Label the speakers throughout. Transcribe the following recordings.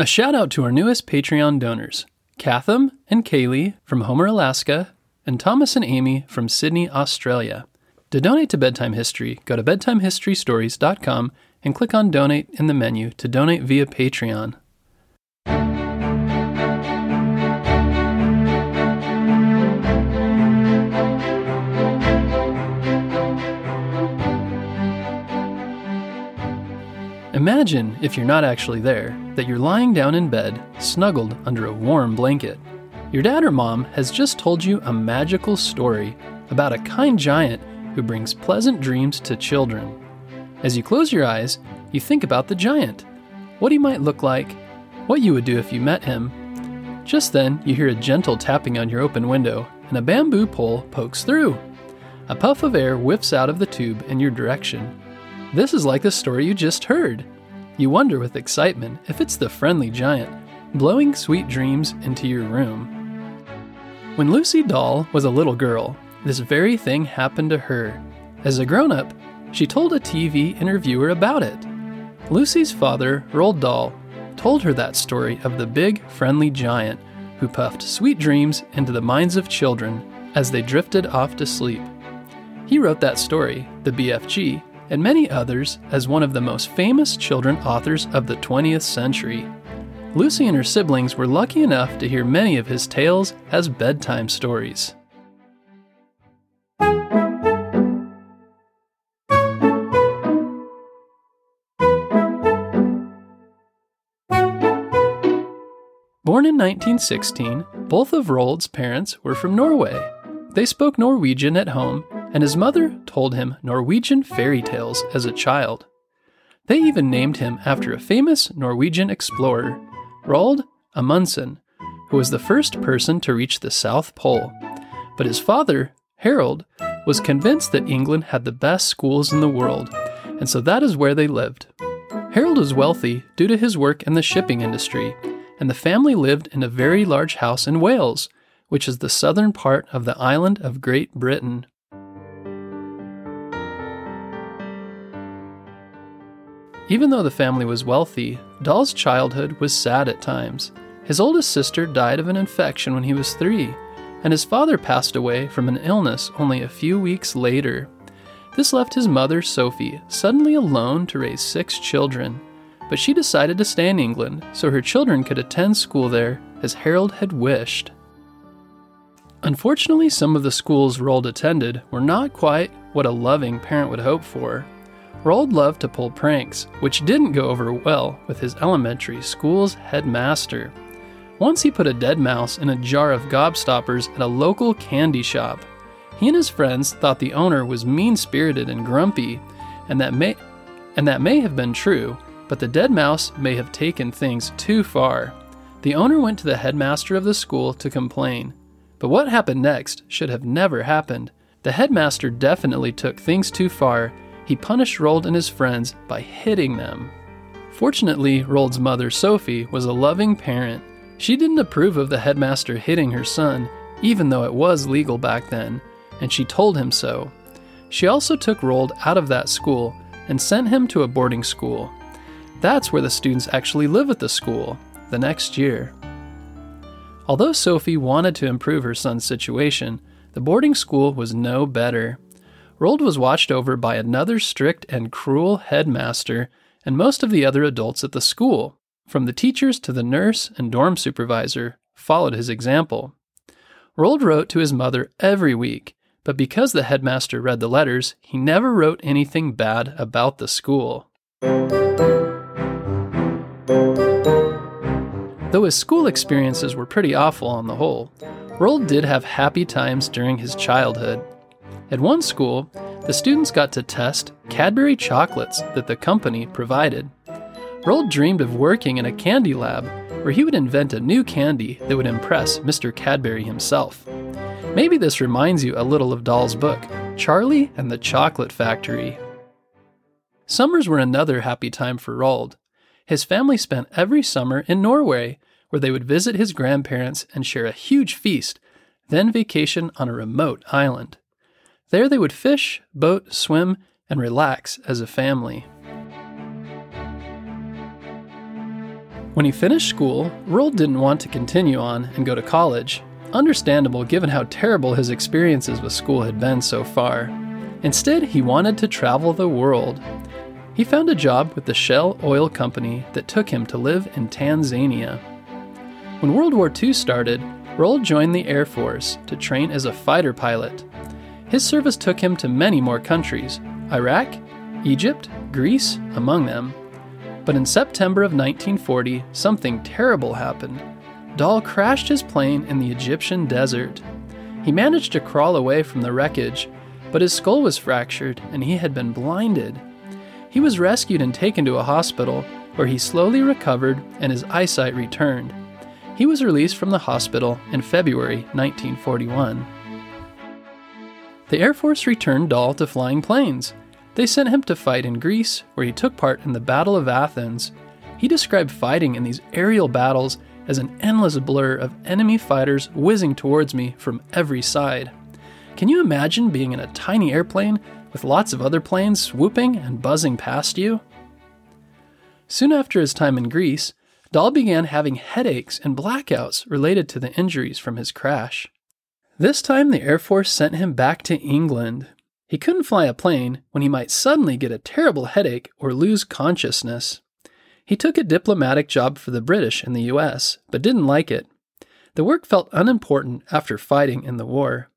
Speaker 1: A shout out to our newest Patreon donors Katham and Kaylee from Homer, Alaska, and Thomas and Amy from Sydney, Australia. To donate to Bedtime History, go to bedtimehistorystories.com and click on Donate in the menu to donate via Patreon. Imagine, if you're not actually there, that you're lying down in bed, snuggled under a warm blanket. Your dad or mom has just told you a magical story about a kind giant who brings pleasant dreams to children. As you close your eyes, you think about the giant, what he might look like, what you would do if you met him. Just then, you hear a gentle tapping on your open window, and a bamboo pole pokes through. A puff of air whiffs out of the tube in your direction. This is like the story you just heard. You wonder with excitement if it's the friendly giant, blowing sweet dreams into your room. When Lucy Dahl was a little girl, this very thing happened to her. As a grown up, she told a TV interviewer about it. Lucy's father, Roald Dahl, told her that story of the big, friendly giant who puffed sweet dreams into the minds of children as they drifted off to sleep. He wrote that story, The BFG, and many others as one of the most famous children authors of the 20th century. Lucy and her siblings were lucky enough to hear many of his tales as bedtime stories. Born in 1916, both of Roald's parents were from Norway. They spoke Norwegian at home and his mother told him Norwegian fairy tales as a child. They even named him after a famous Norwegian explorer, Roald Amundsen, who was the first person to reach the South Pole. But his father, Harold, was convinced that England had the best schools in the world, and so that is where they lived. Harold was wealthy due to his work in the shipping industry, and the family lived in a very large house in Wales, which is the southern part of the island of Great Britain. Even though the family was wealthy, Dahl's childhood was sad at times. His oldest sister died of an infection when he was three, and his father passed away from an illness only a few weeks later. This left his mother, Sophie, suddenly alone to raise six children. But she decided to stay in England so her children could attend school there as Harold had wished. Unfortunately, some of the schools Roald attended were not quite what a loving parent would hope for. Roald loved to pull pranks, which didn't go over well with his elementary school's headmaster. Once he put a dead mouse in a jar of gobstoppers at a local candy shop. He and his friends thought the owner was mean spirited and grumpy, and that, may, and that may have been true, but the dead mouse may have taken things too far. The owner went to the headmaster of the school to complain. But what happened next should have never happened. The headmaster definitely took things too far he punished Roald and his friends by hitting them. Fortunately, Roald's mother, Sophie, was a loving parent. She didn't approve of the headmaster hitting her son, even though it was legal back then, and she told him so. She also took Roald out of that school and sent him to a boarding school. That's where the students actually live at the school the next year. Although Sophie wanted to improve her son's situation, the boarding school was no better. Roald was watched over by another strict and cruel headmaster and most of the other adults at the school, from the teachers to the nurse and dorm supervisor, followed his example. Roald wrote to his mother every week, but because the headmaster read the letters, he never wrote anything bad about the school. Though his school experiences were pretty awful on the whole, Roald did have happy times during his childhood. At one school, the students got to test Cadbury chocolates that the company provided. Roald dreamed of working in a candy lab where he would invent a new candy that would impress Mr. Cadbury himself. Maybe this reminds you a little of Dahl's book, Charlie and the Chocolate Factory. Summers were another happy time for Roald. His family spent every summer in Norway, where they would visit his grandparents and share a huge feast, then vacation on a remote island. There they would fish, boat, swim, and relax as a family. When he finished school, Roald didn't want to continue on and go to college. Understandable given how terrible his experiences with school had been so far. Instead, he wanted to travel the world. He found a job with the Shell Oil Company that took him to live in Tanzania. When World War II started, Roald joined the Air Force to train as a fighter pilot. His service took him to many more countries Iraq, Egypt, Greece, among them. But in September of 1940, something terrible happened. Dahl crashed his plane in the Egyptian desert. He managed to crawl away from the wreckage, but his skull was fractured and he had been blinded. He was rescued and taken to a hospital where he slowly recovered and his eyesight returned. He was released from the hospital in February 1941. The Air Force returned Dahl to flying planes. They sent him to fight in Greece, where he took part in the Battle of Athens. He described fighting in these aerial battles as an endless blur of enemy fighters whizzing towards me from every side. Can you imagine being in a tiny airplane with lots of other planes swooping and buzzing past you? Soon after his time in Greece, Dahl began having headaches and blackouts related to the injuries from his crash. This time, the Air Force sent him back to England. He couldn't fly a plane when he might suddenly get a terrible headache or lose consciousness. He took a diplomatic job for the British in the US, but didn't like it. The work felt unimportant after fighting in the war.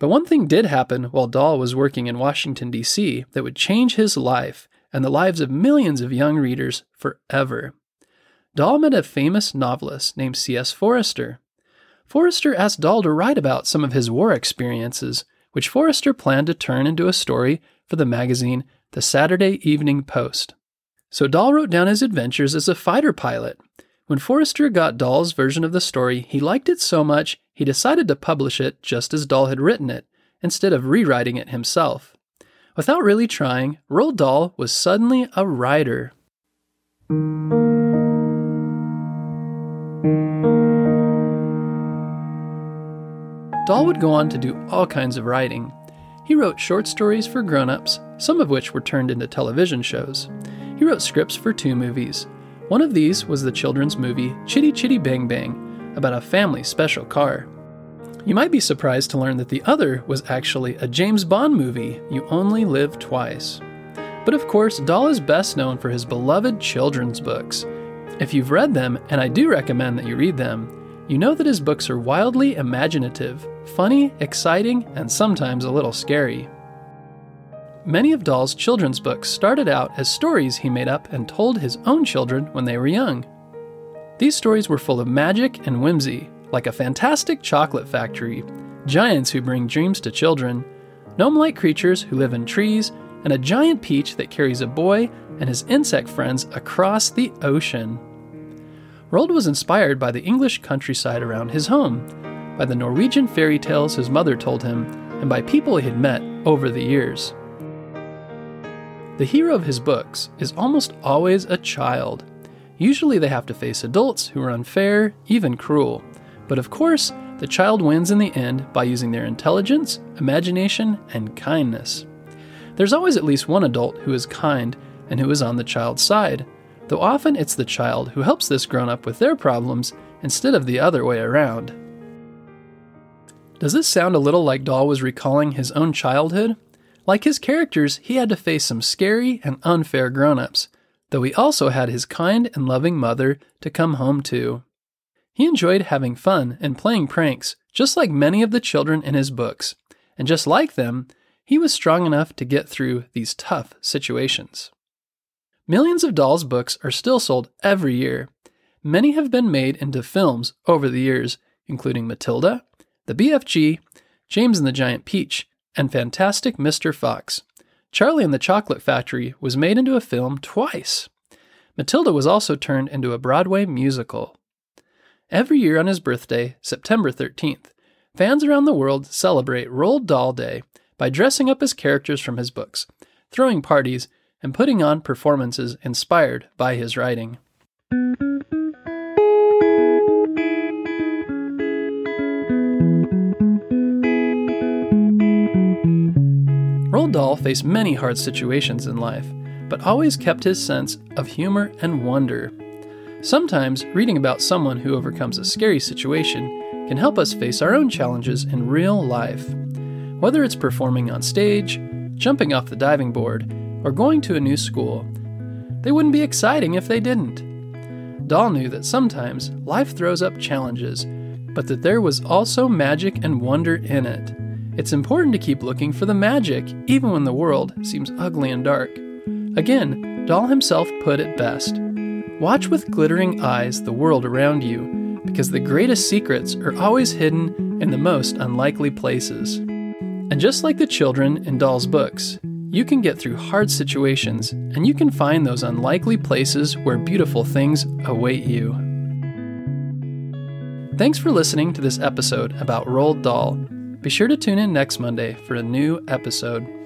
Speaker 1: But one thing did happen while Dahl was working in Washington, D.C., that would change his life and the lives of millions of young readers forever. Dahl met a famous novelist named C.S. Forester. Forester asked Dahl to write about some of his war experiences, which Forester planned to turn into a story for the magazine The Saturday Evening Post. So Dahl wrote down his adventures as a fighter pilot. When Forester got Dahl's version of the story, he liked it so much he decided to publish it just as Dahl had written it, instead of rewriting it himself. Without really trying, Roald Dahl was suddenly a writer. Dahl would go on to do all kinds of writing. He wrote short stories for grown ups, some of which were turned into television shows. He wrote scripts for two movies. One of these was the children's movie Chitty Chitty Bang Bang, about a family special car. You might be surprised to learn that the other was actually a James Bond movie, You Only Live Twice. But of course, Dahl is best known for his beloved children's books. If you've read them, and I do recommend that you read them, you know that his books are wildly imaginative, funny, exciting, and sometimes a little scary. Many of Dahl's children's books started out as stories he made up and told his own children when they were young. These stories were full of magic and whimsy, like a fantastic chocolate factory, giants who bring dreams to children, gnome like creatures who live in trees, and a giant peach that carries a boy and his insect friends across the ocean. Roald was inspired by the English countryside around his home, by the Norwegian fairy tales his mother told him, and by people he had met over the years. The hero of his books is almost always a child. Usually they have to face adults who are unfair, even cruel. But of course, the child wins in the end by using their intelligence, imagination, and kindness. There's always at least one adult who is kind and who is on the child's side, though often it's the child who helps this grown up with their problems instead of the other way around. Does this sound a little like Dahl was recalling his own childhood? Like his characters, he had to face some scary and unfair grown ups, though he also had his kind and loving mother to come home to. He enjoyed having fun and playing pranks, just like many of the children in his books, and just like them, he was strong enough to get through these tough situations. Millions of Dahl's books are still sold every year. Many have been made into films over the years, including Matilda, The BFG, James and the Giant Peach, and Fantastic Mr. Fox. Charlie and the Chocolate Factory was made into a film twice. Matilda was also turned into a Broadway musical. Every year on his birthday, September 13th, fans around the world celebrate Roald Dahl Day by dressing up as characters from his books, throwing parties, and putting on performances inspired by his writing. Roald Dahl faced many hard situations in life, but always kept his sense of humor and wonder. Sometimes reading about someone who overcomes a scary situation can help us face our own challenges in real life. Whether it's performing on stage, jumping off the diving board, or going to a new school, they wouldn't be exciting if they didn't. Dahl knew that sometimes life throws up challenges, but that there was also magic and wonder in it. It's important to keep looking for the magic, even when the world seems ugly and dark. Again, Dahl himself put it best Watch with glittering eyes the world around you, because the greatest secrets are always hidden in the most unlikely places. And just like the children in Dahl's books, you can get through hard situations and you can find those unlikely places where beautiful things await you. Thanks for listening to this episode about Roald Dahl. Be sure to tune in next Monday for a new episode.